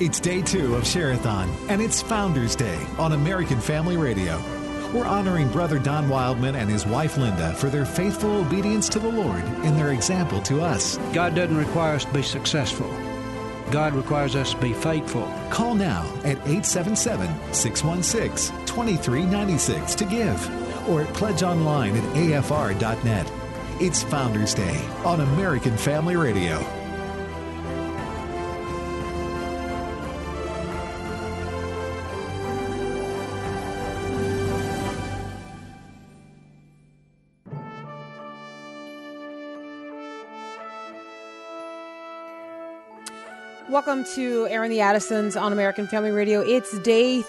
It's day two of Share-a-thon, and it's Founders Day on American Family Radio. We're honoring Brother Don Wildman and his wife Linda for their faithful obedience to the Lord and their example to us. God doesn't require us to be successful. God requires us to be faithful. Call now at 877 616 2396 to give or at pledge online at afr.net. It's Founders Day on American Family Radio. Welcome to Aaron the Addisons on American Family Radio. It's day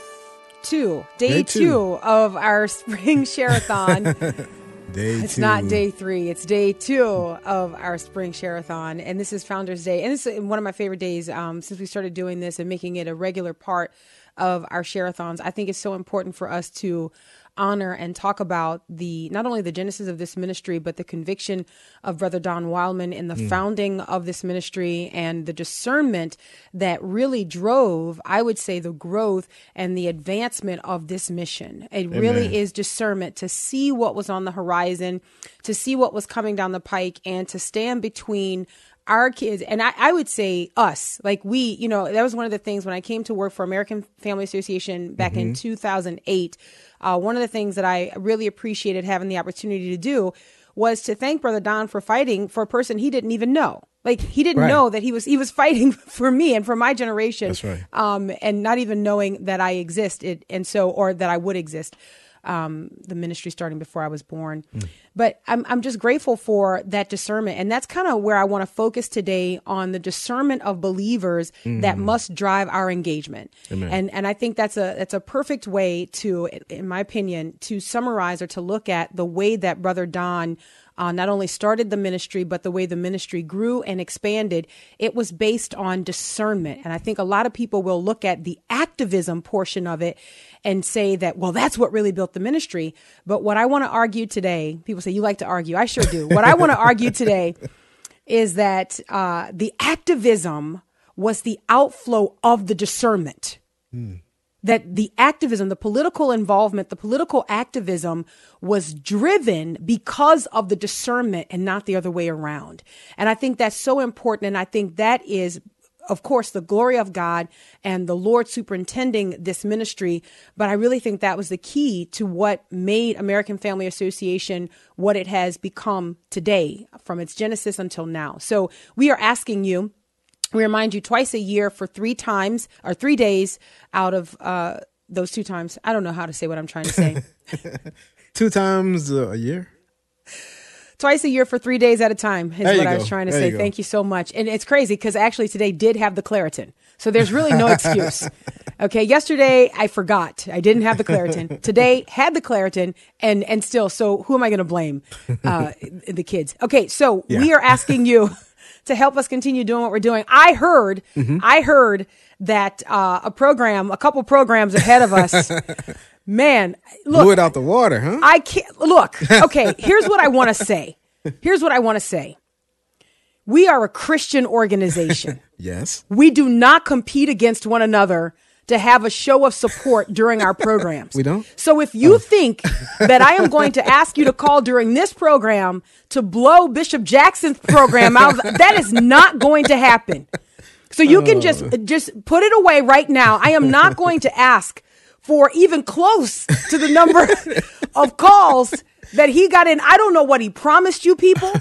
two, day, day two. two. of our spring share-a-thon. day it's two. not day three. It's day two of our spring share-a-thon, and this is Founders Day, and this is one of my favorite days um, since we started doing this and making it a regular part of our share-a-thons. I think it's so important for us to honor and talk about the not only the genesis of this ministry, but the conviction of Brother Don Wildman in the mm. founding of this ministry and the discernment that really drove, I would say, the growth and the advancement of this mission. It Amen. really is discernment to see what was on the horizon, to see what was coming down the pike, and to stand between our kids and I, I, would say us like we you know that was one of the things when i came to work for american family association back mm-hmm. in 2008 uh, one of the things that I really appreciated having the opportunity to do was to thank Brother Don for fighting for a person he didn't even know. Like he didn't right. know that he was he was fighting for me and for my generation. That's right. Um, and not even knowing that I existed and so or that I would exist um, the ministry starting before I was born. Mm. But I'm, I'm just grateful for that discernment. And that's kind of where I want to focus today on the discernment of believers mm. that must drive our engagement. Amen. And, and I think that's a, that's a perfect way to, in my opinion, to summarize or to look at the way that Brother Don uh, not only started the ministry, but the way the ministry grew and expanded, it was based on discernment. And I think a lot of people will look at the activism portion of it and say that, well, that's what really built the ministry. But what I want to argue today, people say, you like to argue. I sure do. what I want to argue today is that uh, the activism was the outflow of the discernment. Mm that the activism, the political involvement, the political activism was driven because of the discernment and not the other way around. And I think that's so important. And I think that is of course, the glory of God and the Lord superintending this ministry. But I really think that was the key to what made American Family Association what it has become today from its genesis until now. So we are asking you we remind you twice a year for three times or three days out of uh, those two times. I don't know how to say what I'm trying to say. two times a year? Twice a year for three days at a time is there what I was trying to there say. You Thank you so much. And it's crazy because actually today did have the Claritin. So there's really no excuse. Okay. Yesterday I forgot. I didn't have the Claritin. Today had the Claritin and, and still. So who am I going to blame? Uh, the kids. Okay. So yeah. we are asking you to help us continue doing what we're doing. I heard, mm-hmm. I heard that uh, a program, a couple programs ahead of us. man, look, blew it out the water, huh? I can't look. Okay, here's what I want to say. Here's what I want to say. We are a Christian organization. yes. We do not compete against one another to have a show of support during our programs. we don't? So if you oh. think that I am going to ask you to call during this program to blow Bishop Jackson's program out, that is not going to happen. So you can just oh. just put it away right now. I am not going to ask for even close to the number of calls that he got in. I don't know what he promised you people.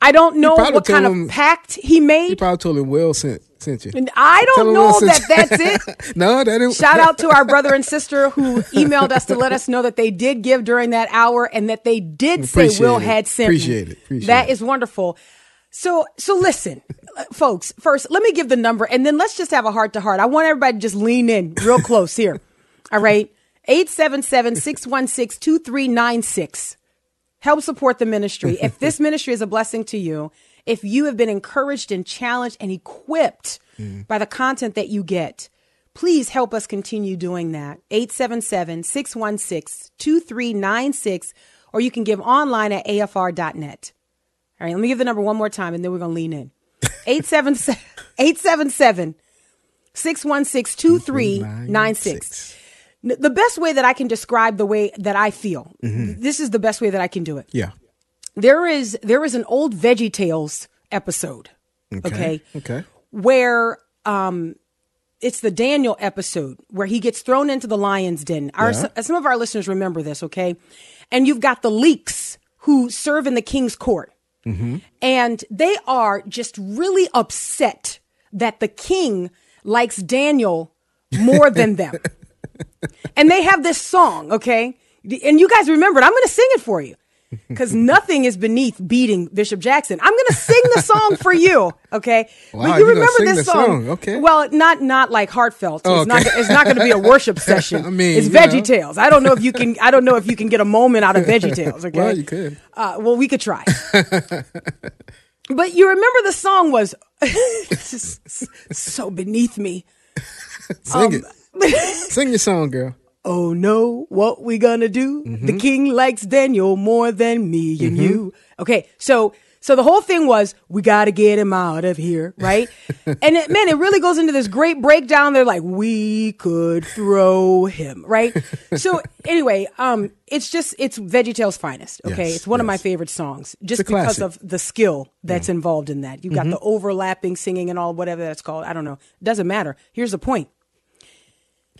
I don't know what kind him, of pact he made. He probably told him Will sent sent you. And I don't know that that's it. no, that didn't. Shout out to our brother and sister who emailed us to let us know that they did give during that hour and that they did say Will it. had sent Appreciate me. it. Appreciate that it. is wonderful. So, so listen, folks, first, let me give the number and then let's just have a heart to heart. I want everybody to just lean in real close here. All right. 877-616-2396. Help support the ministry. If this ministry is a blessing to you, if you have been encouraged and challenged and equipped mm. by the content that you get, please help us continue doing that. 877 616 2396, or you can give online at afr.net. All right, let me give the number one more time and then we're going to lean in. 877 616 2396. The best way that I can describe the way that I feel, this is the best way that I can do it. Yeah. There is there is an old Veggie Tales episode, okay, Okay. where um it's the Daniel episode where he gets thrown into the lion's den. Our, Yeah. Some of our listeners remember this, okay? And you've got the leeks who serve in the king's court. And they are just really upset that the king likes Daniel more than them. and they have this song, okay? And you guys remember it. I'm going to sing it for you because nothing is beneath beating Bishop Jackson. I'm going to sing the song for you, okay? Wow, but you remember this song. song, okay. Well, not not like heartfelt. Oh, It's not it's not going to be a worship session. I mean, it's Veggie know. Tales. I don't know if you can I don't know if you can get a moment out of Veggie Tales, okay? Well, you could. Uh, well, we could try. but you remember the song was so beneath me. Sing it. Sing your song, girl. Oh no, what we gonna do? Mm-hmm. The king likes Daniel more than me and you. Okay, so so the whole thing was we got to get him out of here, right? and it, man, it really goes into this great breakdown. They're like, we could throw him, right? so anyway, um, it's just it's VeggieTales' finest. Okay, Yes, it's one of my favorite songs, just because of the skill that's involved in that. You got the overlapping singing and all whatever that's called. I don't know. Doesn't matter. Here's the point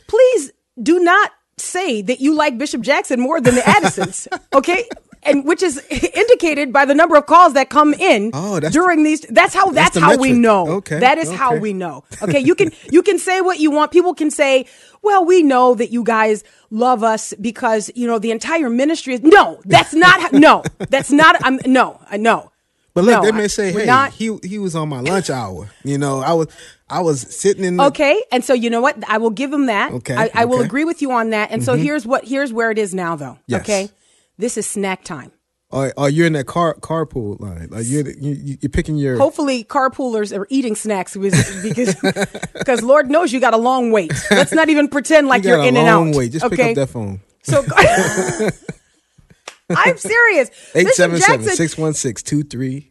please do not say that you like Bishop Jackson more than the Addisons, okay? And which is indicated by the number of calls that come in Oh, that's- during these. That's how. That's, the how we know. Okay, That is how we know. Okay, you can you can say what you want. People can say, "Well, we know that you guys love us because you know the entire ministry is." No, that's not. how- No, that's not. I'm no. Uh, I know. But look, No, they may say, "Hey, not- he he was on my lunch hour." You know, I was I was sitting in. The, Okay, and so you know what? I will give him that. Okay, I, I will agree with you on that. And so mm-hmm. here's what here's where it is now, though. Yes. Okay, this is snack time. Or, or you're in that car carpool line. Like you're you, you- you're picking your. Hopefully, carpoolers are eating snacks with, because because Lord knows you got a long wait. Let's not even pretend like you are in long and out. way. Just okay, pick up that phone. so. I'm serious. Bishop 877 Jackson 616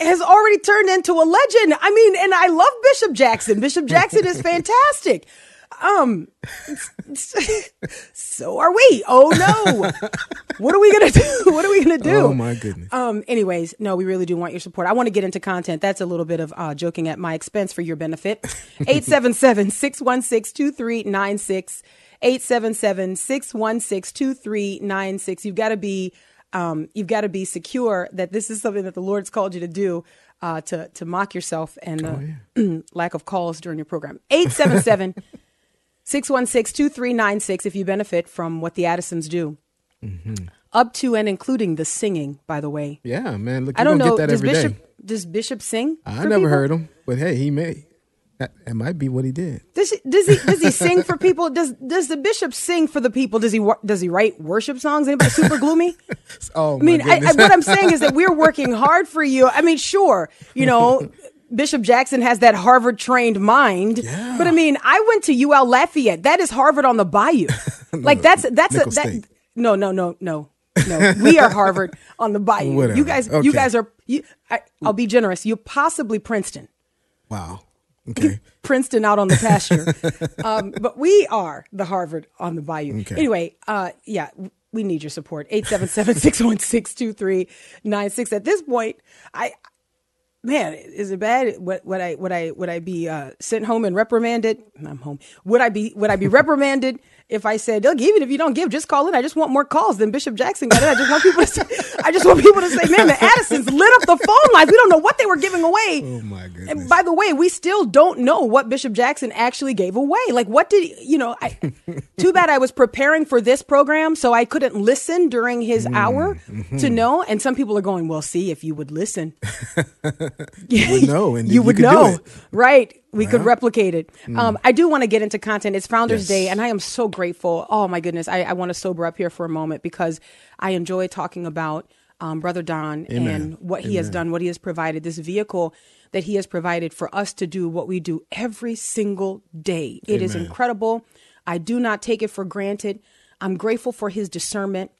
has already turned into a legend. I mean, and I love Bishop Jackson. Bishop Jackson is fantastic. Um, so are we. Oh no. What are we going to do? What are we going to do? Oh my goodness. Um, anyways, no, we really do want your support. I want to get into content. That's a little bit of uh, joking at my expense for your benefit. 877 616 2396. 877 616 2396. You've got to be. Um, you've got to be secure that this is something that the Lord's called you to do, uh, to to mock yourself and the lack of calls during your program. 877 616 2396 if you benefit from what the Addisons do. Up to and including the singing, by the way. yeah, man. Look, I you don't don't know. get that Does every day. Bishop does Bishop sing? I never people? heard him, but hey, he may. That, that might be what he did. Does he, does he does he sing for people? Does does the bishop sing for the people? Does he does he write worship songs? Anybody super gloomy? Oh, I mean, I, I, what I'm saying is that we're working hard for you. I mean, sure, you know, Bishop Jackson has that Harvard trained mind, Yeah. but I mean, I went to UL Lafayette. That is Harvard on the Bayou. like that's that's a that. State. No, no, no, no. No, we are Harvard on the Bayou. Whatever. You guys, you guys are. You, I, I'll be generous. You're possibly Princeton. wow. Okay. Princeton out on the pasture. um, but we are the Harvard on the Bayou. Okay. Anyway, uh, yeah, we need your support. 877-616-2396. At this point, I man, is it bad? Would, would I would I would I be uh, sent home and reprimanded? I'm home. Would I be would I be reprimanded if I said, look, even if you don't give, just call in. I just want more calls than Bishop Jackson got. It. I just want people to say, I just want people to say, man, the Addisons lit up the phone lines. We don't know what they were giving away. Oh, my goodness. And by the way, we still don't know what Bishop Jackson actually gave away. Like, what did you know? I, too bad I was preparing for this program, so I couldn't listen during his Mm, hour mm-hmm. to know. And some people are going, "Well, see, if you would listen, You would know, and you you would know, right? We could replicate it. Mm. Um, I do want to get into content. It's Founders Yes. Day, and I am so grateful. Oh my goodness, I, I want to sober up here for a moment because I enjoy talking about um, Brother Don Amen. and what he has done, what he has provided, this vehicle that he has provided for us to do what we do every single day. It is Amen. incredible. I do not take it for granted. I'm grateful for his discernment.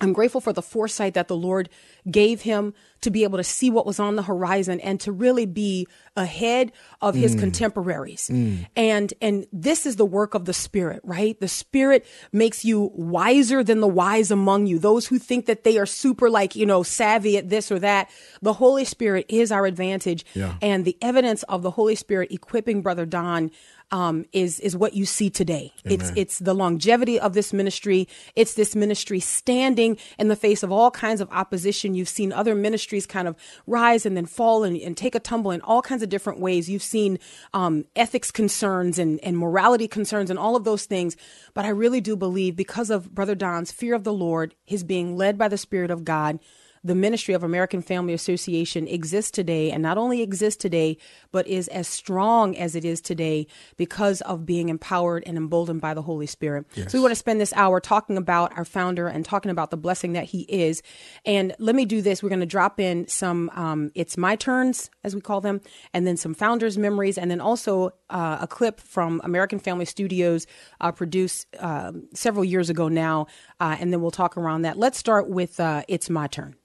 I'm grateful for the foresight that the Lord gave him to be able to see what was on the horizon and to really be ahead of his mm. contemporaries. Mm. And and this is the work of the spirit, right? The spirit makes you wiser than the wise among you. Those who think that they are super like, you know, savvy at this or that. The Holy Spirit is our advantage. Yeah. And the evidence of the Holy Spirit equipping Brother Don um, is is what you see today. It's it's the longevity of this ministry. It's this ministry standing in the face of all kinds of opposition. You've seen other ministries kind of rise and then fall and, and take a tumble in all kinds of different ways. You've seen um, ethics concerns and, and morality concerns and all of those things. But I really do believe because of Brother Don's fear of the Lord, his being led by the Spirit of God, the ministry of American Family Association exists today and not only exists today, but is as strong as it is today because of being empowered and emboldened by the Holy Spirit. So we want to spend this hour talking about our founder and talking about the blessing that he is. And let me do this. We're going to drop in some, um, it's my turns, as we call them, and then some founders' memories, and then also uh, a clip from American Family Studios uh, produced um several years ago now. Uh, and then we'll talk around that. Let's start with uh, It's My Turn.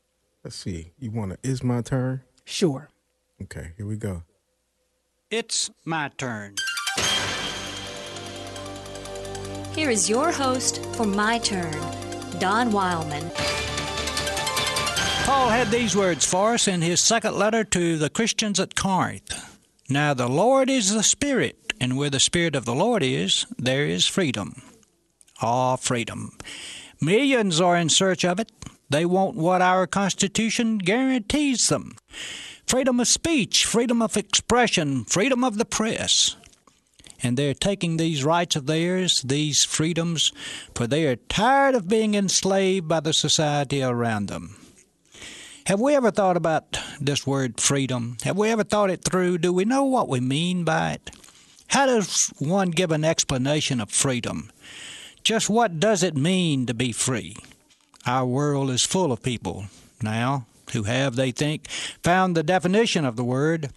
Let's see. You want to? Is my turn? Sure. Okay, here we go. It's my turn. Here is your host for My Turn, Don Wildman. Paul had these words for us in his second letter to the Christians at Corinth. Now the Lord is the Spirit, and where the Spirit of the Lord is, there is freedom. Ah, freedom. Millions are in search of it. They want what our Constitution guarantees them freedom of speech, freedom of expression, freedom of the press. And they're taking these rights of theirs, these freedoms, for they are tired of being enslaved by the society around them. Have we ever thought about this word freedom? Have we ever thought it through? Do we know what we mean by it? How does one give an explanation of freedom? Just what does it mean to be free? Our world is full of people now who have, they think, found the definition of the word.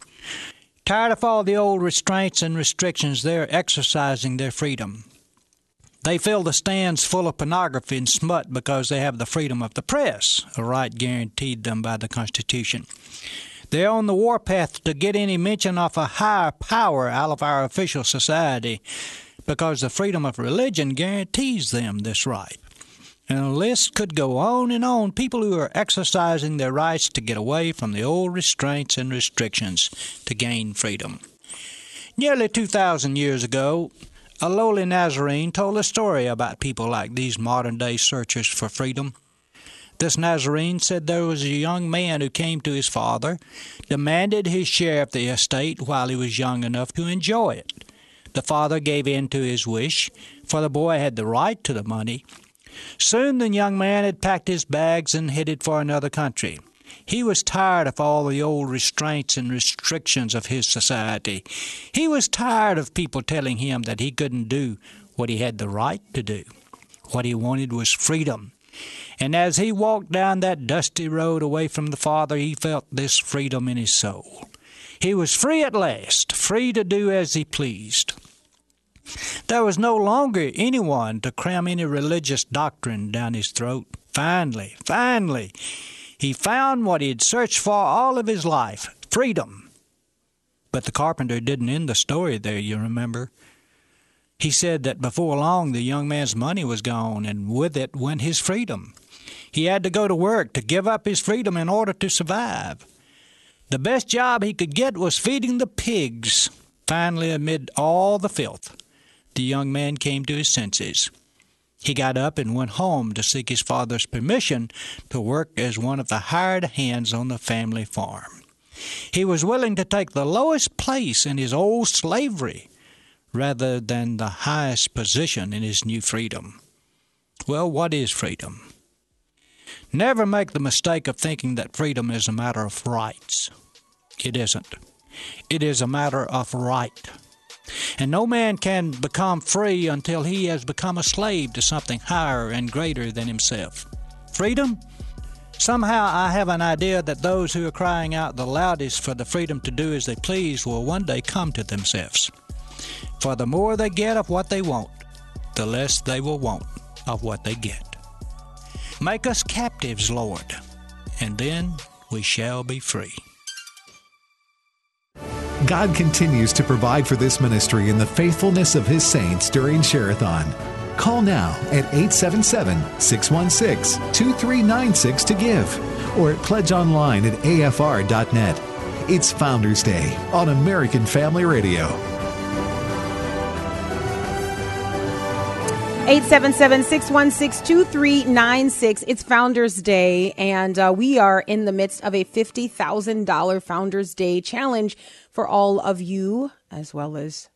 Tired of all the old restraints and restrictions, they're exercising their freedom. They fill the stands full of pornography and smut because they have the freedom of the press, a right guaranteed them by the Constitution. They're on the warpath to get any mention of a higher power out of our official society because the freedom of religion guarantees them this right. And the list could go on and on. People who are exercising their rights to get away from the old restraints and restrictions to gain freedom. Nearly 2,000 years ago, a lowly Nazarene told a story about people like these modern day searchers for freedom. This Nazarene said there was a young man who came to his father, demanded his share of the estate while he was young enough to enjoy it. The father gave in to his wish, for the boy had the right to the money. Soon the young man had packed his bags and headed for another country. He was tired of all the old restraints and restrictions of his society. He was tired of people telling him that he couldn't do what he had the right to do. What he wanted was freedom. And as he walked down that dusty road away from the Father, he felt this freedom in his soul. He was free at last, free to do as he pleased. There was no longer anyone to cram any religious doctrine down his throat. Finally, finally, he found what he had searched for all of his life freedom. But the carpenter didn't end the story there, you remember. He said that before long the young man's money was gone, and with it went his freedom. He had to go to work to give up his freedom in order to survive. The best job he could get was feeding the pigs. Finally, amid all the filth, the young man came to his senses. He got up and went home to seek his father's permission to work as one of the hired hands on the family farm. He was willing to take the lowest place in his old slavery rather than the highest position in his new freedom. Well, what is freedom? Never make the mistake of thinking that freedom is a matter of rights. It isn't. It is a matter of right. And no man can become free until he has become a slave to something higher and greater than himself. Freedom? Somehow I have an idea that those who are crying out the loudest for the freedom to do as they please will one day come to themselves. For the more they get of what they want, the less they will want of what they get. Make us captives, Lord, and then we shall be free. God continues to provide for this ministry in the faithfulness of his saints during Share-a-thon. Call now at 877 616 2396 to give or pledge online at afr.net. It's Founders Day on American Family Radio. 877-616-2396. It's Founders Day, and uh, we are in the midst of a $50,000 Founders Day challenge for all of you, as well as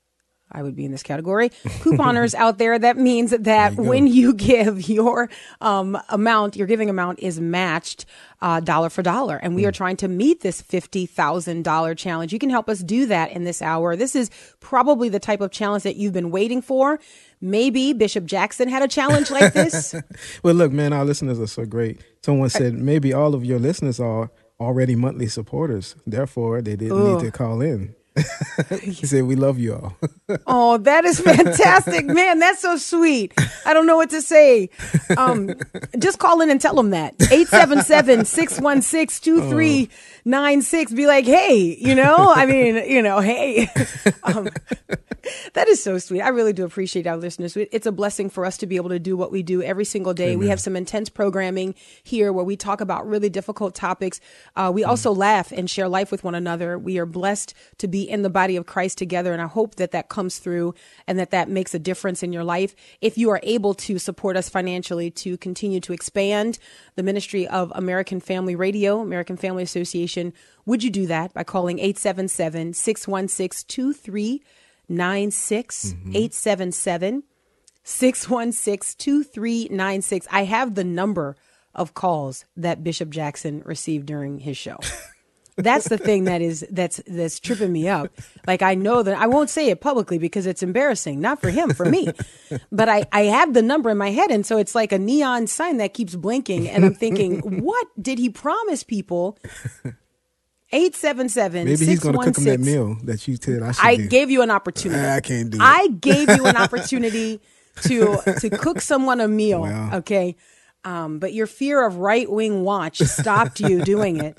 I would be in this category, couponers out there. That means that you when you give your um, amount, your giving amount is matched uh, dollar for dollar. And we mm. are trying to meet this $50,000 challenge. You can help us do that in this hour. This is probably the type of challenge that you've been waiting for. Maybe Bishop Jackson had a challenge like this. well, look, man, our listeners are so great. Someone said maybe all of your listeners are already monthly supporters. Therefore, they didn't need to call in. he said, "We love you all." oh, that is fantastic, man! That's so sweet. I don't know what to say. Um, just call in and tell them that 877-616-2396. Be like, hey, you know, I mean, you know, hey. Um, that is so sweet. I really do appreciate our listeners. It's a blessing for us to be able to do what we do every single day. Amen. We have some intense programming here where we talk about really difficult topics. Uh, we mm. also laugh and share life with one another. We are blessed to be in the body of Christ together. And I hope that that comes through and that that makes a difference in your life. If you are able to support us financially to continue to expand the ministry of American Family Radio, American Family Association, would you do that by calling 877 616 2396 mm-hmm. 877 616 2396. I have the number of calls that Bishop Jackson received during his show. that's the thing that is that's that's tripping me up. Like I know that I won't say it publicly because it's embarrassing, not for him, for me. but I I have the number in my head, and so it's like a neon sign that keeps blinking, and I'm thinking, what did he promise people? 877 Maybe he's going to cook him that meal that you said I should I do. gave you an opportunity. I can't do it. I gave you an opportunity to to cook someone a meal, wow. okay? Um, but your fear of right wing watch stopped you doing it.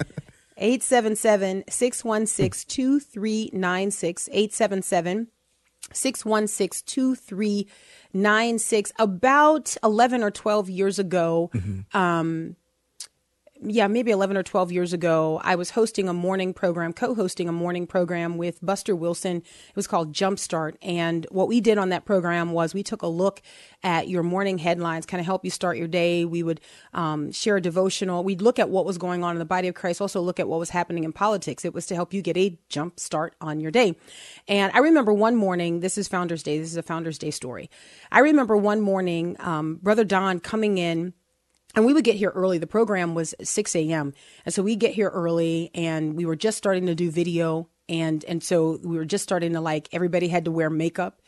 877 616 2396. 877 616 2396. About 11 or 12 years ago, mm-hmm. um, yeah, maybe 11 or 12 years ago, I was hosting a morning program, co hosting a morning program with Buster Wilson. It was called Jumpstart. And what we did on that program was we took a look at your morning headlines, kind of help you start your day. We would um, share a devotional. We'd look at what was going on in the body of Christ, also look at what was happening in politics. It was to help you get a jump start on your day. And I remember one morning, this is Founders Day, this is a Founders Day story. I remember one morning, um, Brother Don coming in and we would get here early. The program was 6 a.m. And so we get here early and we were just starting to do video. And, and so we were just starting to like, everybody had to wear makeup.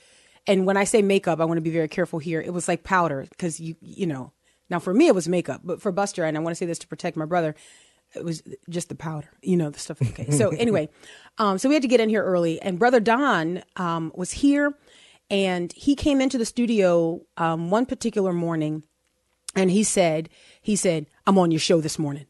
And when I say makeup, I want to be very careful here. It was like powder because you, you know, now for me, it was makeup, but for Buster, and I want to say this to protect my brother, it was just the powder, you know, the stuff. Okay. So anyway, um, so we had to get in here early and brother Don, um, was here and he came into the studio, um, one particular morning and he said, he said, I'm on your show this morning.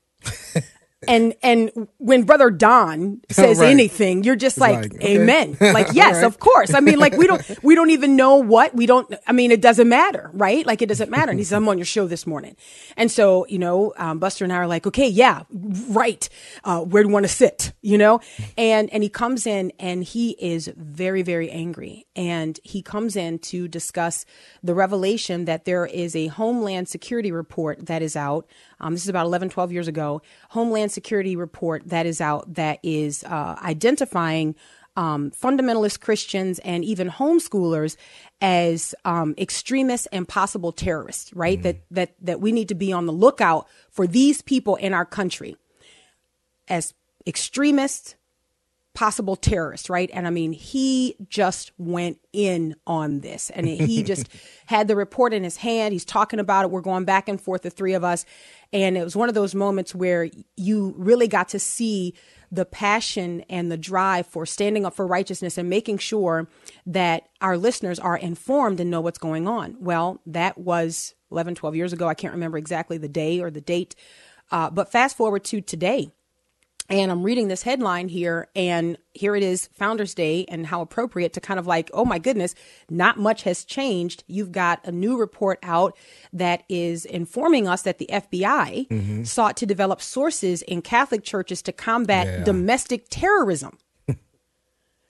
and and when brother don says right. anything you're just like, like okay. amen. Like yes right. of course. I mean like we don't we don't even know what we don't i mean it doesn't matter right? Like it doesn't matter. And he said i'm on your show this morning. And so you know um, buster and i are like okay yeah right. Uh, where do you want to sit? You know? And and he comes in and he is very very angry. And he comes in to discuss the revelation that there is a homeland security report that is out um, this is about 11, 12 years ago. Homeland Security report that is out that is uh, identifying um, fundamentalist Christians and even homeschoolers as um, extremists and possible terrorists. Right? Mm-hmm. That that that we need to be on the lookout for these people in our country as extremists, possible terrorist, right? And I mean, he just went in on this and he just had the report in his hand. He's talking about it. We're going back and forth, the three of us. And it was one of those moments where you really got to see the passion and the drive for standing up for righteousness and making sure that our listeners are informed and know what's going on. Well, that was 11, 12 years ago. I can't remember exactly the day or the date. Uh, but fast forward to today and I'm reading this headline here, and here it is, Founders Day, and how appropriate to kind of like, oh my goodness, not much has changed. You've got a new report out that is informing us that the FBI Mm-hmm. sought to develop sources in Catholic churches to combat Yeah. domestic terrorism.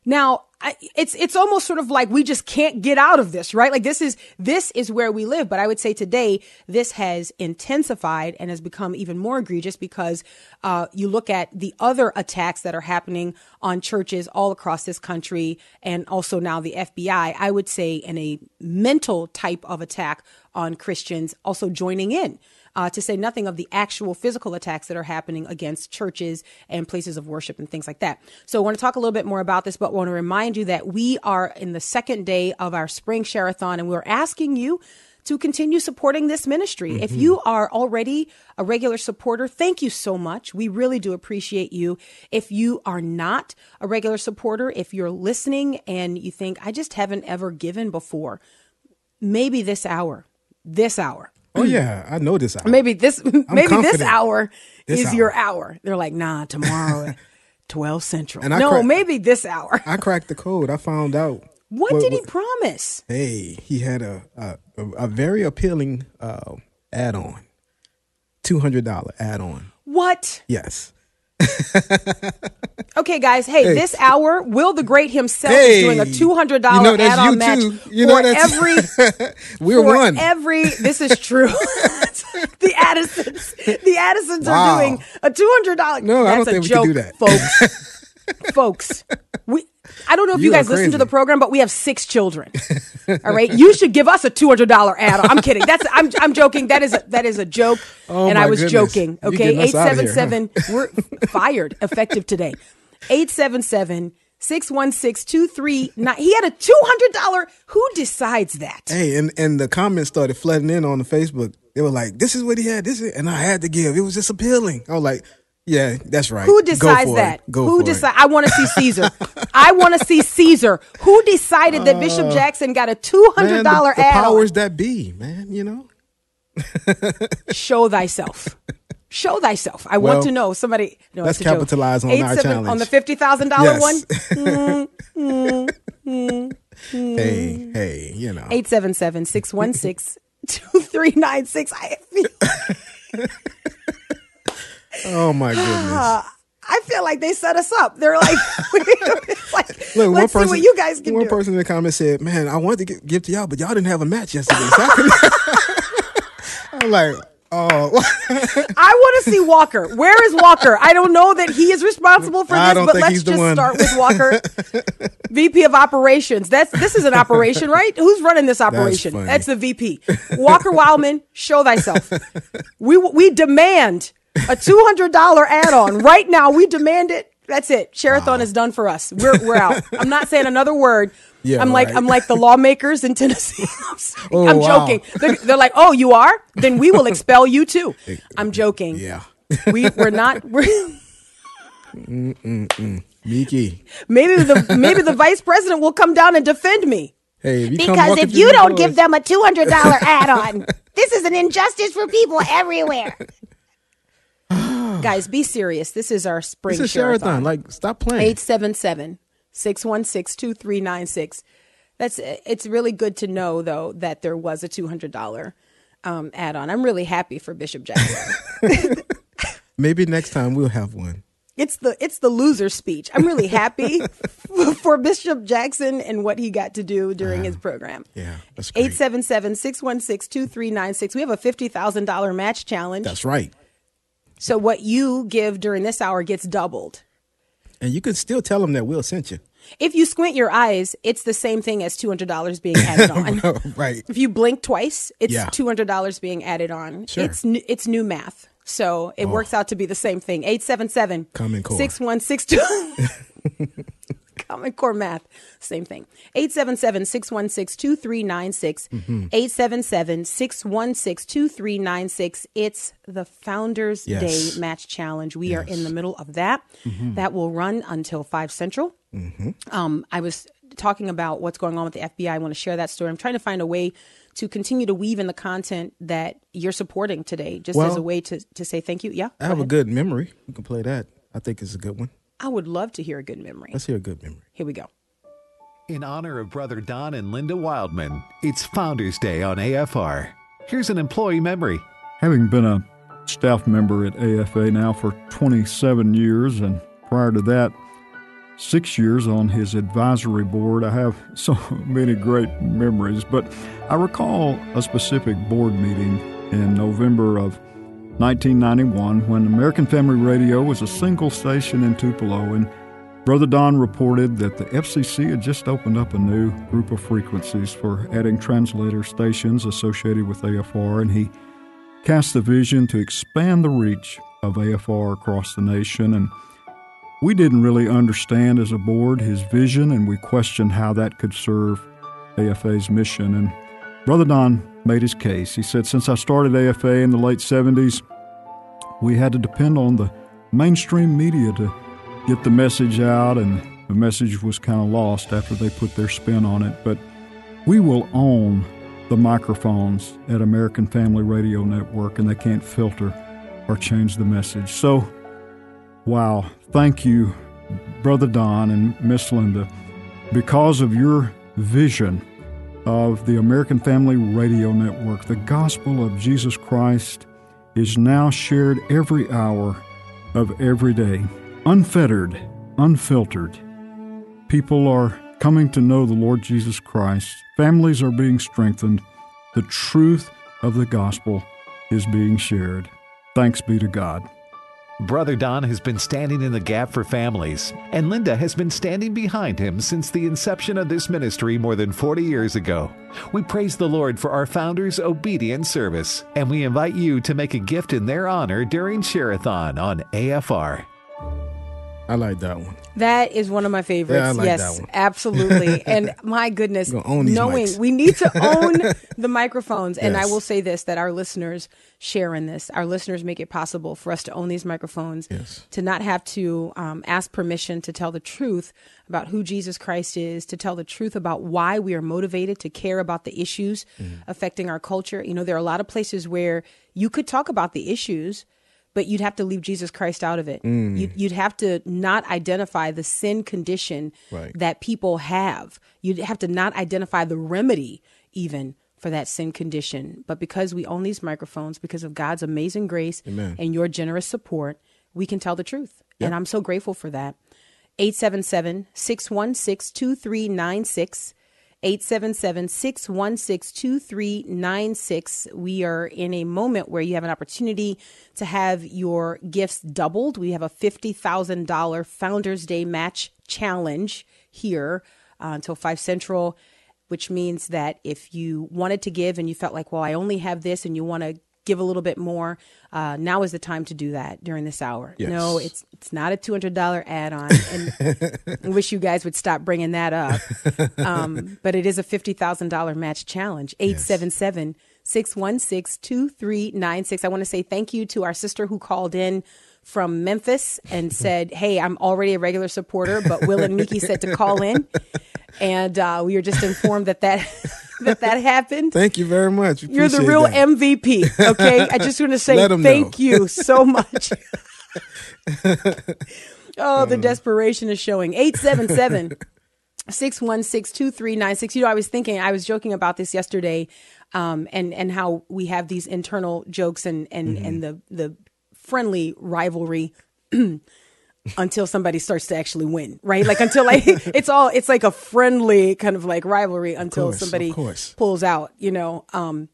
Now, I, it's it's almost sort of like we just can't get out of this, right? Like this is this is where we live. But I would say today this has intensified and has become even more egregious because uh, you look at the other attacks that are happening on churches all across this country, and also now the FBI. I would say in a mental type of attack on Christians, also joining in uh, to say nothing of the actual physical attacks that are happening against churches and places of worship and things like that. So I want to talk a little bit more about this, but want to remind you that we are in the second day of our spring share-a-thon and we're asking you to continue supporting this ministry. If you are already a regular supporter, thank you so much. We really do appreciate you. If you are not a regular supporter, if you're listening and you think, I just haven't ever given before, maybe this hour, this hour, Oh yeah, I know this. Out. maybe this maybe this hour This is hour. your hour. They're like, nah, tomorrow at twelve central. And I no, maybe this hour. I cracked the code. I found out. What did he promise? Hey, he had a a, a, very appealing uh, add-on, two hundred dollar add-on. What? Yes. Okay, guys. Hey, Hey. this hour, Will the Great himself Hey, is doing a two hundred you dollar know add-on you match too. You know for that's- every We're for one. every. This is true. the Addisons, the Addisons are doing a two hundred dollar. No, I That's don't a think we joke, can do that. folks. folks, we. I don't know if you, You guys listen to the program, but we have six children. All right, you should give us a two hundred dollar add-on. I'm kidding. That's I'm I'm joking. That is a, that is a joke, Oh, and I was goodness. joking. Okay, eight seven seven. We're fired effective today. 877 616 239. He had a $200. Who decides that? Hey, and and the comments started flooding in on the Facebook. They were like, "This is what he had. This is," and I had to give. It was just appealing. I was like, "Yeah, that's right." Who decides that? Go Who decide? I want to see Caesar. I want to see Caesar. Who decided that Bishop uh, Jackson got a two hundred dollar Man, the, dollar the add? powers that be, man. You know. Show thyself. Show thyself. I Well, want to know. Somebody. No, let's joke. capitalize on Eight our seven- challenge. on the fifty thousand dollar Yes. one. Mm, mm, mm, hey, hey, you know. 877 616 2396. I feel. Oh my goodness. I feel like they set us up. They're like, like Look, one let's person, see what you guys can one do. person in the comments said, "Man, I wanted to gi- give to y'all, but y'all didn't have a match yesterday." So I'm like, "Oh, I want to see Walker. Where is Walker? I don't know that he is responsible for this, but let's just one. start with Walker, VP of Operations. That's this is an operation, right? Who's running this operation? funny. That's the VP. Walker Wildman, show thyself. We we demand a two hundred dollar add on right now. We demand it. That's it. Share-a-thon is done for us. We're we're out. I'm not saying another word. Yeah, I'm like right. I'm like the lawmakers in Tennessee. I'm. Oh, I'm wow. joking. They're, they're like, oh, you are? Then we will expel you too. I'm joking. yeah, We we're not. We're, Miki. maybe the maybe the vice president will come down and defend me. Hey, if Because if you don't doors- give them a $200 add on, this is an injustice for people everywhere. Guys, be serious. This is our spring it's a share share-a-thon. Like, stop playing. 877 616 2396. That's it's really good to know though that there was a $200 um, add-on. I'm really happy for Bishop Jackson. Maybe next time we'll have one. it's the it's the loser speech. I'm really happy for Bishop Jackson and what he got to do during his program. Yeah, that's great. 877 616 2396. We have a $50,000 match challenge. That's right. So what you give during this hour gets doubled. And you can still tell them that Will sent you. If you squint your eyes, it's the same thing as $200 being added on. right. If you blink twice, it's yeah. $200 being added on. Sure. It's new, it's new math. So it oh. works out to be the same thing. 877 Comment call six one six two. Common Core math, same thing. 877 616 2396. Mm-hmm. 877 616 2396. It's the Founders Yes. Day Match Challenge. We are in the middle of that. Mm-hmm. That will run until 5 Central. Um, I was talking about what's going on with the FBI. I want to share that story. I'm trying to find a way to continue to weave in the content that you're supporting today, just as a way to, to say thank you. Yeah. I have a good memory. We can play that. I think it's a good one. I would love to hear a good memory. Let's hear a good memory. Here we go. In honor of Brother Don and Linda Wildman, it's Founders Day on AFR. Here's an employee memory. Having been a staff member at AFA now for 27 years, and prior to that, six years on his advisory board, I have so many great memories. But I recall a specific board meeting in November of 1991 when American Family Radio was a single station in Tupelo, and Brother Don reported that the FCC had just opened up a new group of frequencies for adding translator stations associated with AFR, and he cast the vision to expand the reach of AFR across the nation. And we didn't really understand as a board his vision, and we questioned how that could serve AFA's mission. And Brother Don made his case. He said, Since I started AFA in the late 70s, we had to depend on the mainstream media to get the message out, and the message was kind of lost after they put their spin on it. But we will own the microphones at American Family Radio Network, and they can't filter or change the message. So, wow, thank you, Brother Don and Miss Linda, because of your vision of the American Family Radio Network. The gospel of Jesus Christ is now shared every hour of every day, unfettered, unfiltered. People are coming to know the Lord Jesus Christ. Families are being strengthened. The truth of the gospel is being shared. Thanks be to God. Brother Don has been standing in the gap for families, and Linda has been standing behind him since the inception of this ministry more than 40 years ago. We praise the Lord for our founders' obedient service, and we invite you to make a gift in their honor during Share-a-thon on AFR. I like that one. That is one of my favorites. Yeah, I like yes, that one. absolutely. and my goodness, We're gonna own these knowing mics. we need to own the microphones. And I will say this that our listeners share in this. Our listeners make it possible for us to own these microphones, Yes. to not have to um, ask permission to tell the truth about who Jesus Christ is, to tell the truth about why we are motivated to care about the issues Mm. affecting our culture. You know, there are a lot of places where you could talk about the issues but you'd have to leave Jesus Christ out of it. Mm. You'd, you'd have to not identify the sin condition Right. that people have. You'd have to not identify the remedy even for that sin condition. But because we own these microphones, because of God's amazing grace Amen. and your generous support, we can tell the truth. And I'm so grateful for that. 877 616 2396. 877 616 2396. We are in a moment where you have an opportunity to have your gifts doubled. We have a $50,000 Founders Day match challenge here uh, until 5 Central, which means that if you wanted to give and you felt like, well, I only have this and you want to give a little bit more, uh, now is the time to do that during this hour. Yes. No, it's it's not a two hundred dollar add on, and I wish you guys would stop bringing that up. Um, but it is a fifty thousand dollar match challenge. Eight seven seven six one six two three nine six. I want to say thank you to our sister who called in from Memphis and said, "Hey, I'm already a regular supporter, but Will and Miki said to call in." And uh, we were just informed that that that that happened. Thank you very much. You're the real that. MVP. Okay, I just want to say thank know. you so much. oh, the desperation is showing. 877 616 2396. You know, I was thinking, I was joking about this yesterday, um, and, and how we have these internal jokes and, and, and the, the friendly rivalry until somebody starts to actually win, right? Like until like it's all it's like a friendly kind of like rivalry until course, somebody pulls out, you know, um,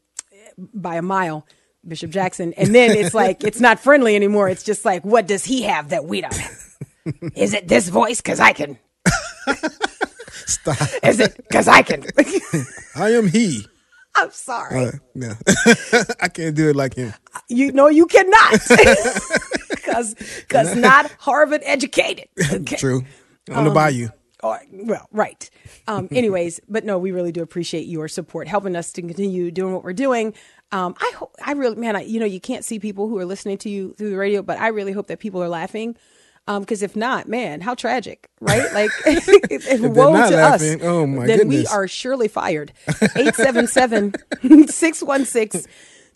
by a mile, Bishop Jackson, and then it's like it's not friendly anymore. It's just like, what does he have that we don't have? Is it this voice? Because I can. Stop. Is it because I can? I am he. I'm sorry. Uh, no, I can't do it like him. You know you cannot. Because because not Harvard educated. Okay. True. On the bayou. Or, well, right. Um, anyways, but no, we really do appreciate your support, helping us to continue doing what we're doing. Um, I hope, I really, man, I, you know, you can't see people who are listening to you through the radio, but I really hope that people are laughing. Um, because if not, man, how tragic, right? Like, if, woe to laughing, us. oh my goodness. then we are surely fired. 877 616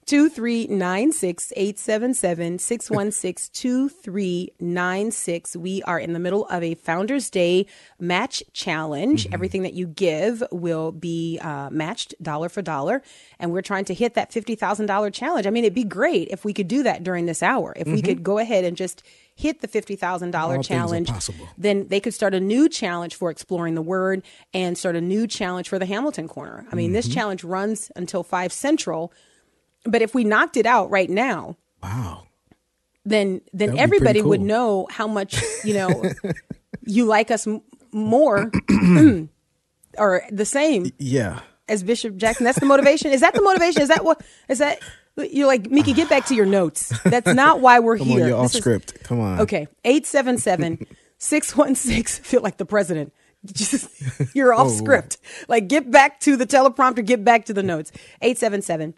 2396 877 616 2396. We are in the middle of a Founders Day match challenge. Mm-hmm. Everything that you give will be uh, matched dollar for dollar. And we're trying to hit that $50,000 challenge. I mean, it'd be great if we could do that during this hour. If we could go ahead and just hit the $50,000 Mm-hmm. All things are challenge, then they could start a new challenge for exploring the word and start a new challenge for the Hamilton Corner. I mean, this Mm-hmm. challenge runs until 5 Central. But if we knocked it out right now, Wow. then then That'd everybody pretty would know how much you know you like us m- more or the same Yeah. as Bishop Jackson. That's the motivation. Is that the motivation? Is that what? Is that you're like Miki? Get back to your notes. That's not why we're Come here. on, you're off is- script. Come on. Okay, 877-616. Feel like the president. Just you're off Oh. script. Like get back to the teleprompter. Get back to the notes. 877.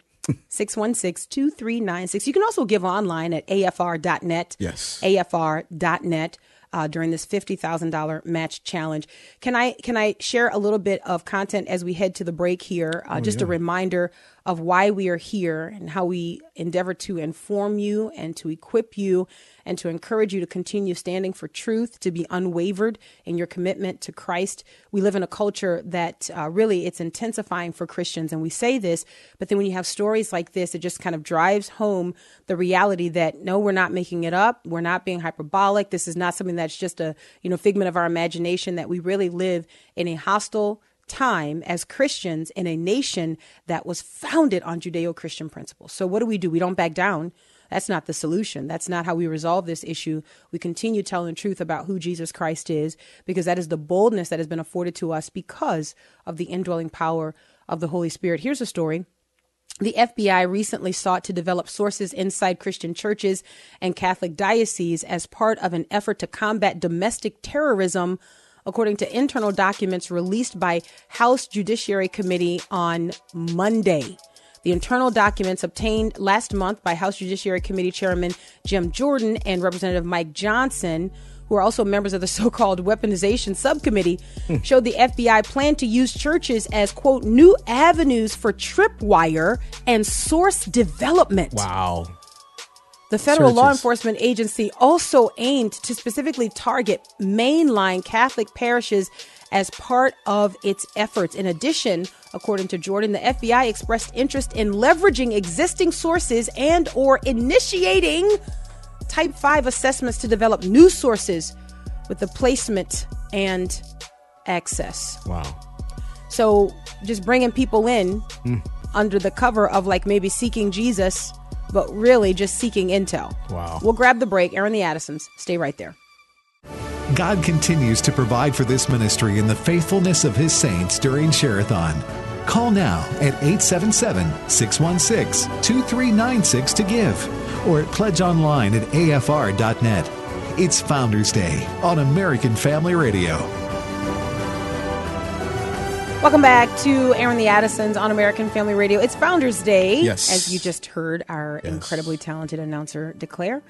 616-2396. You can also give online at afr.net. Yes. afr.net uh, during this $50,000 match challenge. Can I can I share a little bit of content as we head to the break here? Uh, just a reminder of why we are here and how we endeavor to inform you and to equip you and to encourage you to continue standing for truth, to be unwavered in your commitment to Christ. We live in a culture that uh, really it's intensifying for Christians, and we say this, but then when you have stories like this, it just kind of drives home the reality that no, we're not making it up, we're not being hyperbolic. This is not something that's just a you know figment of our imagination. That we really live in a hostile time as Christians in a nation that was founded on Judeo Christian principles. So, what do we do? We don't back down. That's not the solution. That's not how we resolve this issue. We continue telling the truth about who Jesus Christ is because that is the boldness that has been afforded to us because of the indwelling power of the Holy Spirit. Here's a story. The FBI recently sought to develop sources inside Christian churches and Catholic dioceses as part of an effort to combat domestic terrorism, according to internal documents released by House Judiciary Committee on Monday. The internal documents obtained last month by House Judiciary Committee Chairman Jim Jordan and Representative Mike Johnson, who are also members of the so called weaponization subcommittee, hmm. showed the FBI plan to use churches as, quote, new avenues for tripwire and source development. Wow. The federal law enforcement agency also aimed to specifically target mainline Catholic parishes as part of its efforts. In addition, according to Jordan, the FBI expressed interest in leveraging existing sources and or initiating type 5 assessments to develop new sources with the placement and access. Wow. So just bringing people in hmm. under the cover of like maybe seeking Jesus, but really just seeking intel. Wow. We'll grab the break. Aaron the Addisons, stay right there. God continues to provide for this ministry in the faithfulness of his saints during Share-a-thon. Call now at 877 616 2396 to give or at pledge online at afr.net. It's Founders Day on American Family Radio. Welcome back to Aaron the Addisons on American Family Radio. It's Founders Day, Yes. as you just heard our Yes. incredibly talented announcer declare.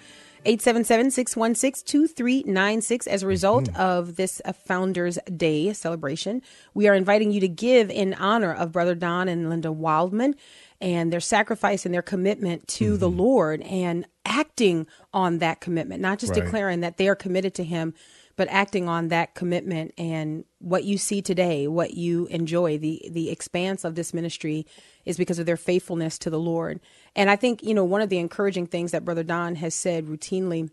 877-616-2396 as a result Mm-hmm. of this uh, Founders Day celebration. We are inviting you to give in honor of Brother Don and Linda Wildman and their sacrifice and their commitment to the Mm-hmm. Lord and acting on that commitment, not just Right. declaring that they are committed to him, but acting on that commitment and what you see today, what you enjoy, the the expanse of this ministry is because of their faithfulness to the Lord. And I think, you know, one of the encouraging things that Brother Don has said routinely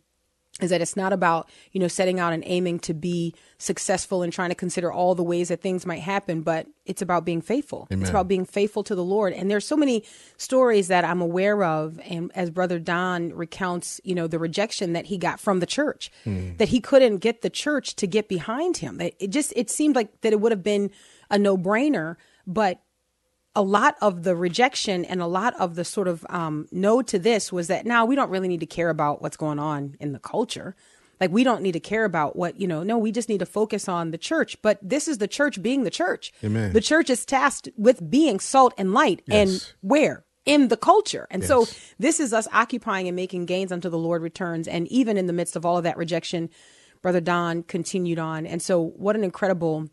is that it's not about, you know, setting out and aiming to be successful and trying to consider all the ways that things might happen, but it's about being faithful. It's about being faithful to the Lord. And there's so many stories that I'm aware of and as Brother Don recounts, you know, the rejection that he got from the church, hmm. that he couldn't get the church to get behind him. It just it seemed like that it would have been a no-brainer, but a lot of the rejection and a lot of the sort of um, no to this was that now we don't really need to care about what's going on in the culture. Like we don't need to care about what, you know, no, we just need to focus on the church. But this is the church being the church. Amen. The church is tasked with being salt and light. And where? In the culture. And so this is us occupying and making gains until the Lord returns. And even in the midst of all of that rejection, Brother Don continued on. And so what an incredible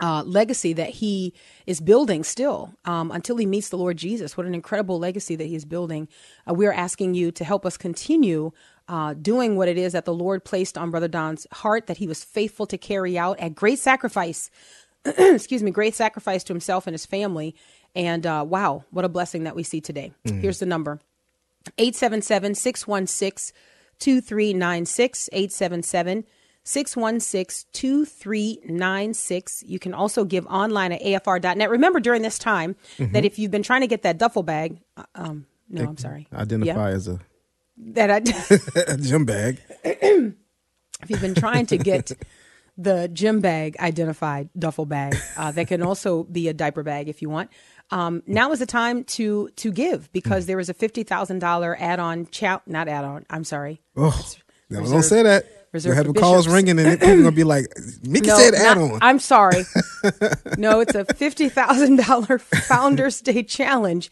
uh, legacy that he is building still um, until he meets the Lord Jesus. What an incredible legacy that he is building. Uh, we are asking you to help us continue uh, doing what it is that the Lord placed on Brother Don's heart that he was faithful to carry out at great sacrifice. excuse me, great sacrifice to himself and his family. And uh, wow, what a blessing that we see today. Here's the number 877 616 2396. 877 616 2396. You can also give online at afr.net. Remember during this time that if you've been trying to get that duffel bag, uh, um, no, I'm sorry. Identify as a, That I, a gym bag. if you've been trying to get the gym bag identified duffel bag, uh, that can also be a diaper bag if you want. Um, now is the time to to give because there is a fifty thousand dollar add on chow not add on. I'm sorry. Oh, no, don't say that. Reserved We'll have the calls ringing and people gonna be like, Miki No, said add not- on. I'm sorry. no, it's a fifty thousand dollar Founders Day challenge.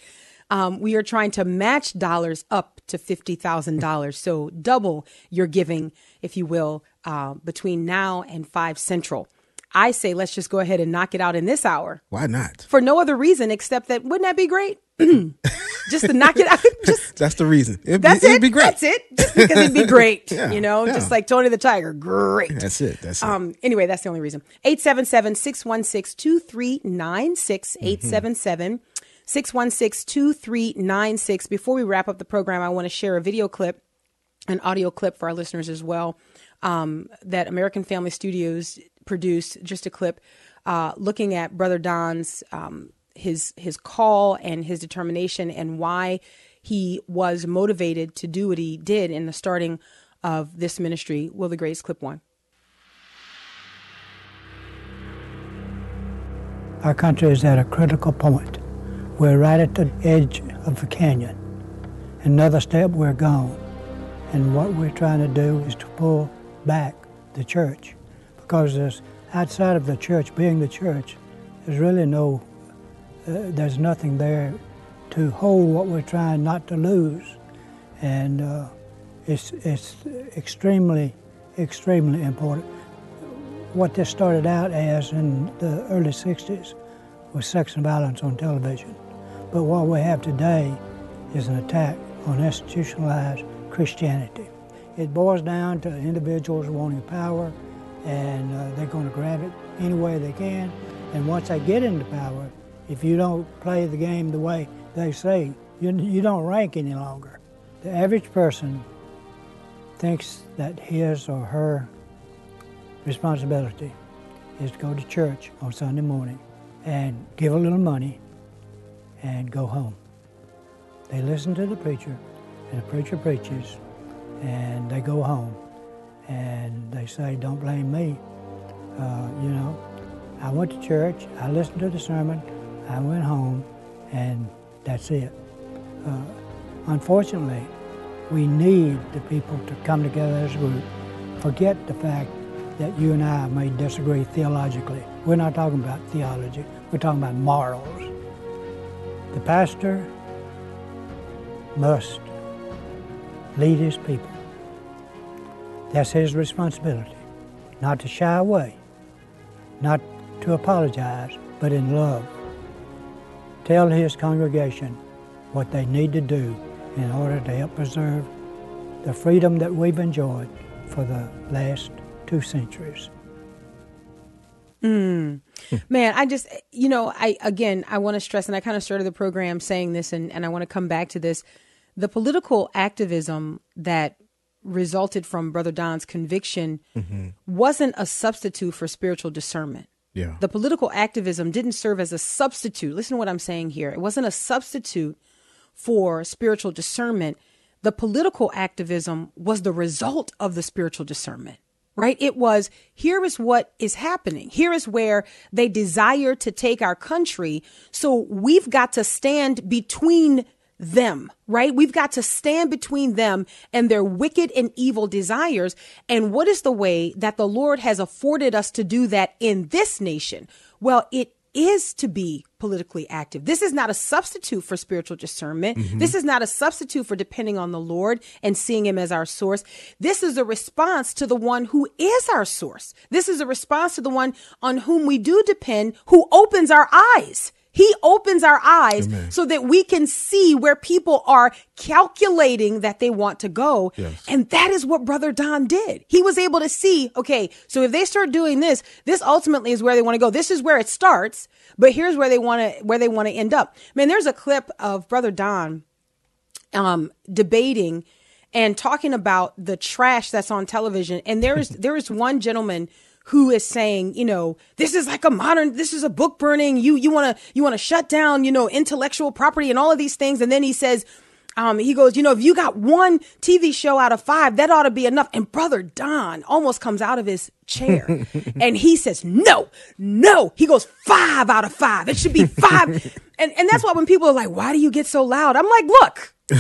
Um, we are trying to match dollars up to fifty thousand dollars, so double your giving, if you will, uh, between now and five central. I say let's just go ahead and knock it out in this hour Why not? for no other reason except that wouldn't that be great? just to knock it out. Just That's the reason. It'd that's be, it. It'd be great. That's it. Just because it'd be great. Yeah, you know, yeah. just like Tony the Tiger. Great. That's it. That's it. Um, anyway, that's the only reason. 877-616-2396. 877-616-2396. Before we wrap up the program, I want to share a video clip, an audio clip for our listeners as well, um, that American Family Studios produced, just a clip, uh, looking at Brother Don's, um, his, his call and his determination and why he was motivated to do what he did in the starting of this ministry. Will the Grace clip one? Our country is at a critical point. We're right at the edge of the canyon. Another step, we're gone. And what we're trying to do is to pull back the church because there's, outside of the church, being the church, there's really no, uh, there's nothing there to hold what we're trying not to lose. And uh, it's, it's extremely, extremely important what this started out as in the early 60s was sex and violence on television. But what we have today is an attack on institutionalized Christianity. It boils down to individuals wanting power and uh, they're going to grab it any way they can. And once they get into power, if you don't play the game the way they say, you, you don't rank any longer. The average person thinks that his or her responsibility is to go to church on Sunday morning and give a little money and go home. They listen to the preacher, and the preacher preaches, and they go home. And they say, Don't blame me. Uh, you know, I went to church, I listened to the sermon, I went home, and that's it. Uh, unfortunately, we need the people to come together as a group, forget the fact that you and I may disagree theologically. We're not talking about theology, we're talking about morals. The pastor must lead his people. That's his responsibility. Not to shy away, not to apologize, but in love. Tell his congregation what they need to do in order to help preserve the freedom that we've enjoyed for the last two centuries. Hmm. Man, I just, you know, I, again, I want to stress, and I kind of started the program saying this, and, and I want to come back to this. The political activism that resulted from Brother Don's conviction mm-hmm. wasn't a substitute for spiritual discernment. yeah. The political activism didn't serve as a substitute. Listen to what I'm saying here. It wasn't a substitute for spiritual discernment. The political activism was the result of the spiritual discernment, right? It was here is what is happening. Here is where they desire to take our country. So we've got to stand between them, right? We've got to stand between them and their wicked and evil desires. And what is the way that the Lord has afforded us to do that in this nation? Well, it is to be politically active. This is not a substitute for spiritual discernment. Mm-hmm. This is not a substitute for depending on the Lord and seeing Him as our source. This is a response to the one who is our source. This is a response to the one on whom we do depend, who opens our eyes. He opens our eyes so that we can see where people are calculating that they want to go. And that is what Brother Don did. He was able to see, okay, so if they start doing this, this ultimately is where they want to go. This is where it starts, but here's where they want to where they want to end up. Man, there's a clip of Brother Don um, debating and talking about the trash that's on television. And there is there is one gentleman who is saying, you know, this is like a modern, this is a book burning. You you want to you want to shut down, you know, intellectual property and all of these things. And then he says. Um, he goes, you know, if you got one TV show out of five, that ought to be enough. And brother Don almost comes out of his chair and he says, no, no. He goes, five out of five. It should be five. and, and that's why when people are like, why do you get so loud? I'm like, look,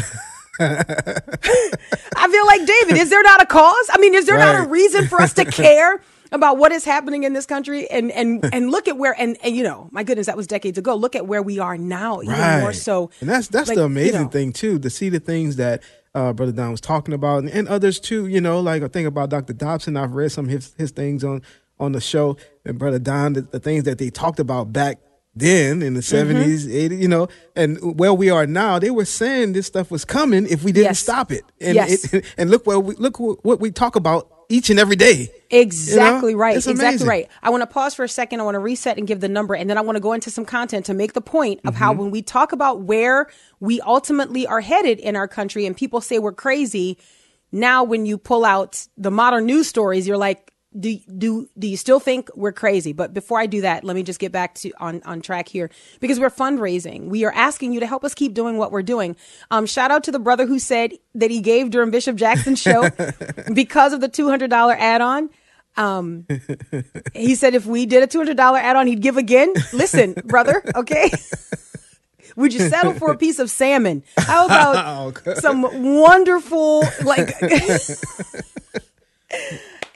I feel like David. Is there not a cause? I mean, is there not a reason for us to care about what is happening in this country? And and and look at where and, and you know, my goodness, that was decades ago. Look at where we are now, even more so. And that's that's like, the you amazing know. thing too, to see the things that uh, Brother Don was talking about, and, and others too. You know, like I think about Dr. Dobson. I've read some of his, his things on on the show, and Brother Don, the, the things that they talked about back then in the Mm-hmm. 70s, 80s, you know, and where we are now, they were saying this stuff was coming if we didn't Yes. stop it. And Yes. it, and look where we look what we talk about each and every day. Exactly You know? right. It's Exactly amazing. right. I want to pause for a second. I want to reset and give the number, and then I want to go into some content to make the point of Mm-hmm. how when we talk about where we ultimately are headed in our country, and people say we're crazy. Now, when you pull out the modern news stories, you're like, do do do you still think we're crazy? But before I do that, let me just get back to on on track here because we're fundraising. We are asking you to help us keep doing what we're doing. Um, shout out to the brother who said that he gave during Bishop Jackson's show because of the two hundred dollar add on. Um, he said if we did a two hundred dollar add on, he'd give again. Listen, brother, okay. Would you settle for a piece of salmon? How about some wonderful like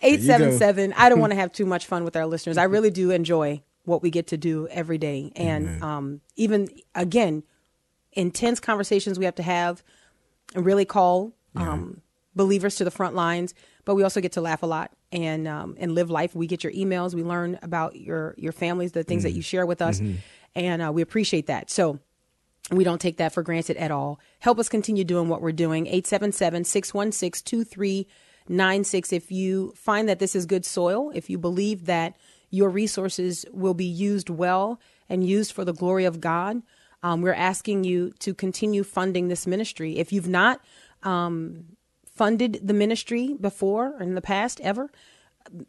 eight seven seven? I don't want to have too much fun with our listeners. I really do enjoy what we get to do every day, and um, even again, intense conversations we have to have, and really call um, believers to the front lines. But we also get to laugh a lot and um, and live life. We get your emails. We learn about your your families, the things that you share with us, and uh, we appreciate that. So. We don't take that for granted at all. Help us continue doing what we're doing. 877 616 2396. If you find that this is good soil, if you believe that your resources will be used well and used for the glory of God, um, we're asking you to continue funding this ministry. If you've not um, funded the ministry before or in the past ever,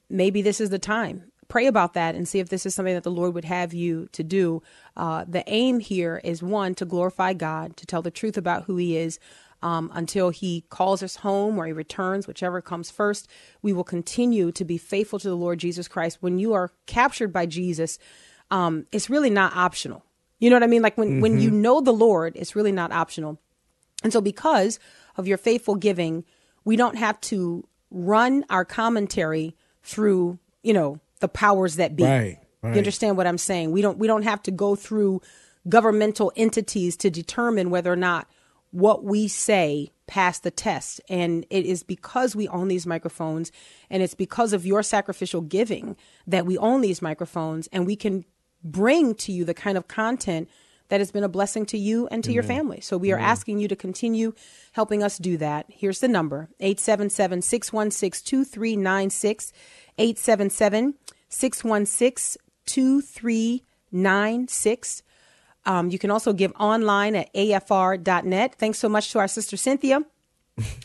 maybe this is the time. Pray about that and see if this is something that the Lord would have you to do. Uh, the aim here is one, to glorify God, to tell the truth about who He is um, until He calls us home or He returns, whichever comes first. We will continue to be faithful to the Lord Jesus Christ. When you are captured by Jesus, um, it's really not optional. You know what I mean? Like when, when you know the Lord, it's really not optional. And so, because of your faithful giving, we don't have to run our commentary through, you know, the powers that be. Right, right. You understand what I'm saying? We don't we don't have to go through governmental entities to determine whether or not what we say pass the test. And it is because we own these microphones and it's because of your sacrificial giving that we own these microphones and we can bring to you the kind of content that has been a blessing to you and to your family. So we are asking you to continue helping us do that. Here's the number 877 616 2396. 877 616 2396. Um, you can also give online at afr.net. Thanks so much to our sister Cynthia,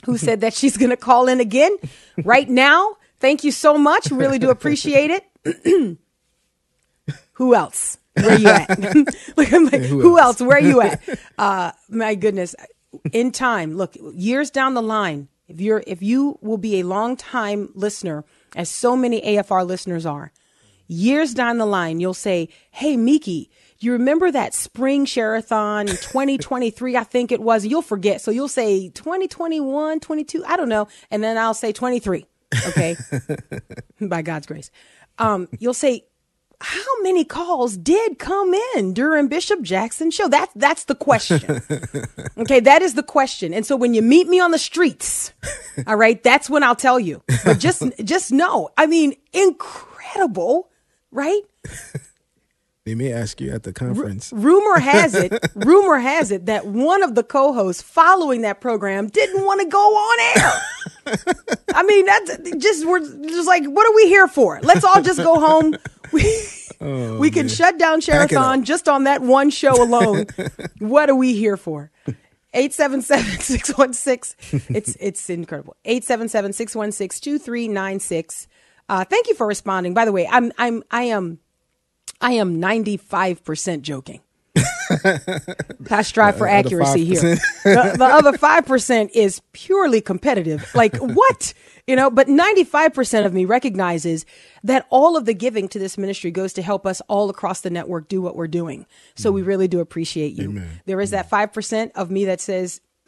who said that she's going to call in again right now. Thank you so much. Really do appreciate it. who else? Where you at? Look, I'm like, who, else? Where are you at? Uh, my goodness. In time, look, years down the line, if you're if you will be a long time listener, as so many AFR listeners are, years down the line, you'll say, Hey, Miki, you remember that spring Share-a-thon in 2023, I think it was. You'll forget. So you'll say 2021, 22, I don't know. And then I'll say 23. Okay. By God's grace. Um, you'll say, how many calls did come in during Bishop Jackson's show? That that's the question. okay, that is the question. And so when you meet me on the streets, all right, that's when I'll tell you. But just just know, I mean, incredible, right? They may ask you at the conference. Rumor has it, rumor has it that one of the co-hosts following that program didn't want to go on air. I mean, that's just we're just like, what are we here for? Let's all just go home. We, we can shut down Share-a-thon just on that one show alone. what are we here for? 877-616. It's it's incredible. 877-616-2396. Uh, thank you for responding. By the way, I'm I'm I am I am 95% joking. I strive for accuracy here. The, the other 5% is purely competitive. Like, what? You know, but 95% of me recognizes that all of the giving to this ministry goes to help us all across the network do what we're doing. So we really do appreciate you. There is that 5% of me that says,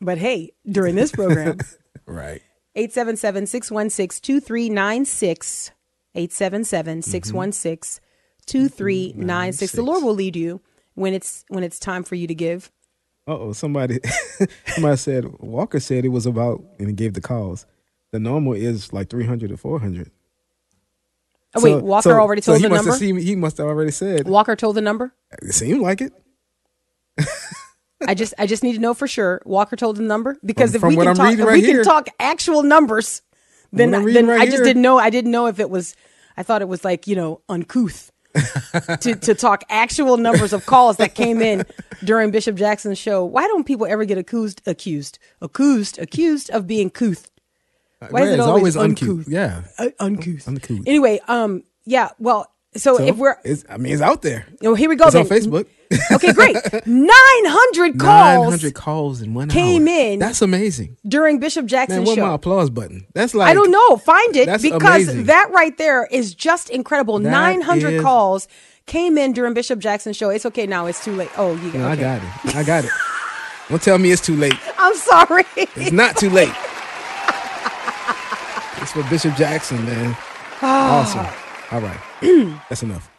but hey, during this program, Right. 877 616 2396. 877 616 2396. The Lord will lead you when it's when it's time for you to give. Uh oh, somebody somebody said Walker said it was about and he gave the calls. The normal is like three hundred to four hundred. Oh, wait, Walker already told he the number? Seen, he must have already said. Walker told the number. It seemed like it. I just I just need to know for sure. Walker told the number because From- if we can I'm talk if right we can talk actual numbers, then then right I just here. didn't know I didn't know if it was I thought it was like, you know, uncouth. to, to talk actual numbers of calls that came in during Bishop Jackson's show. Why don't people ever get accused accused accused accused of being couth? Why is Yeah, it it's always, uncouth. uncouth? Yeah. Uh, uncouth. Uncouth. Anyway, um, yeah. Well, so, So, if we're, it's, I mean, it's out there. oh, here we go. It's on. Facebook. okay, great. Nine hundred calls Nine hundred calls in one came hour. in. That's amazing. during Bishop Man, Jackson's what's my applause button? That's like I don't know. Find it That's because amazing. that right there is just incredible. Nine hundred is- calls came in during Bishop Jackson's show. It's okay now. It's too late. Oh, you No, I got it. I got it. Don't tell me it's too late. I'm sorry. It's not too late. it's for Bishop Jackson, man. Ah. awesome. All right. That's enough.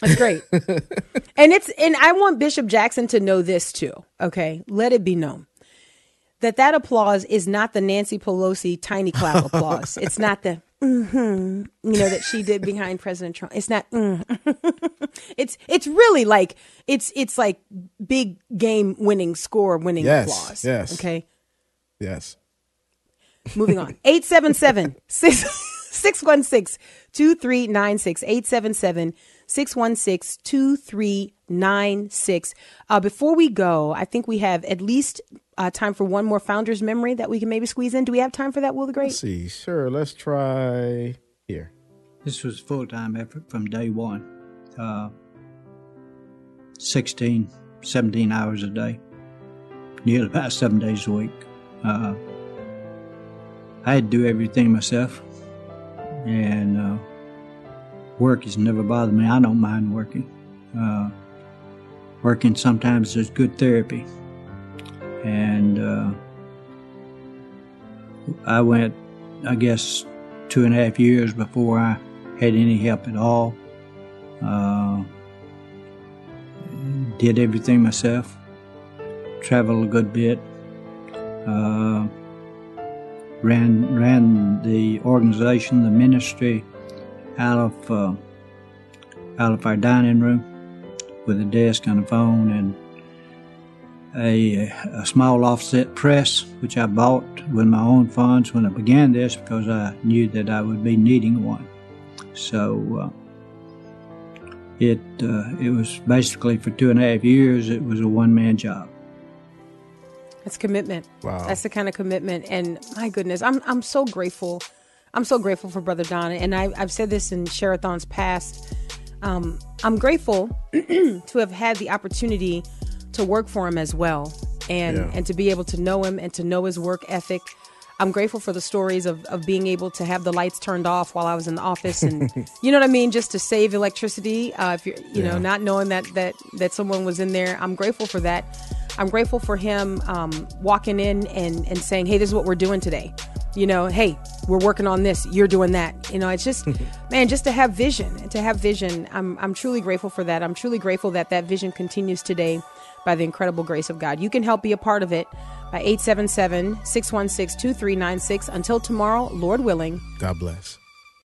That's great. and it's and I want Bishop Jackson to know this too. Okay, let it be known that that applause is not the Nancy Pelosi tiny clap applause. It's not the mm-hmm, you know that she did behind President Trump. It's not. Mm. it's it's really like it's it's like big game winning score winning Yes, applause. yes. Okay. Yes. Moving on. 877 616 2396. 877 616 2396. Uh, Before we go, I think we have at least uh, time for one more founder's memory that we can maybe squeeze in. Do we have time for that, Will the Great? Let's see. Sure. Let's try here. This was full time effort from day one. Uh, 16, 17 hours a day, nearly about seven days a week. Uh, I had to do everything myself, and uh, work has never bothered me. I don't mind working. Uh, working sometimes is good therapy, and uh, I went, I guess, two and a half years before I had any help at all. Uh, did everything myself. Traveled a good bit. Ran ran the organization, the ministry, out of uh, out of our dining room with a desk and a phone and a, a small offset press, which I bought with my own funds when I began this because I knew that I would be needing one. So uh, it uh, it was basically for two and a half years. It was a one man job. That's commitment. Wow. That's the kind of commitment. And my goodness, I'm I'm so grateful. I'm so grateful for Brother Don. And I, I've said this in Share-a-thon's past. Um, I'm grateful to have had the opportunity to work for him as well, and Yeah. and to be able to know him and to know his work ethic. I'm grateful for the stories of, of being able to have the lights turned off while I was in the office, and you know what I mean, just to save electricity. Uh, if you're, you know, not knowing that that that someone was in there, I'm grateful for that. I'm grateful for him um, walking in and and saying, "Hey, this is what we're doing today." you know, hey, we're working on this, you're doing that. You know, it's just, man, just to have vision to have vision. I'm, I'm truly grateful for that. I'm truly grateful that that vision continues today by the incredible grace of God. You can help be a part of it by 877 616 2396. Until tomorrow, Lord willing. God bless.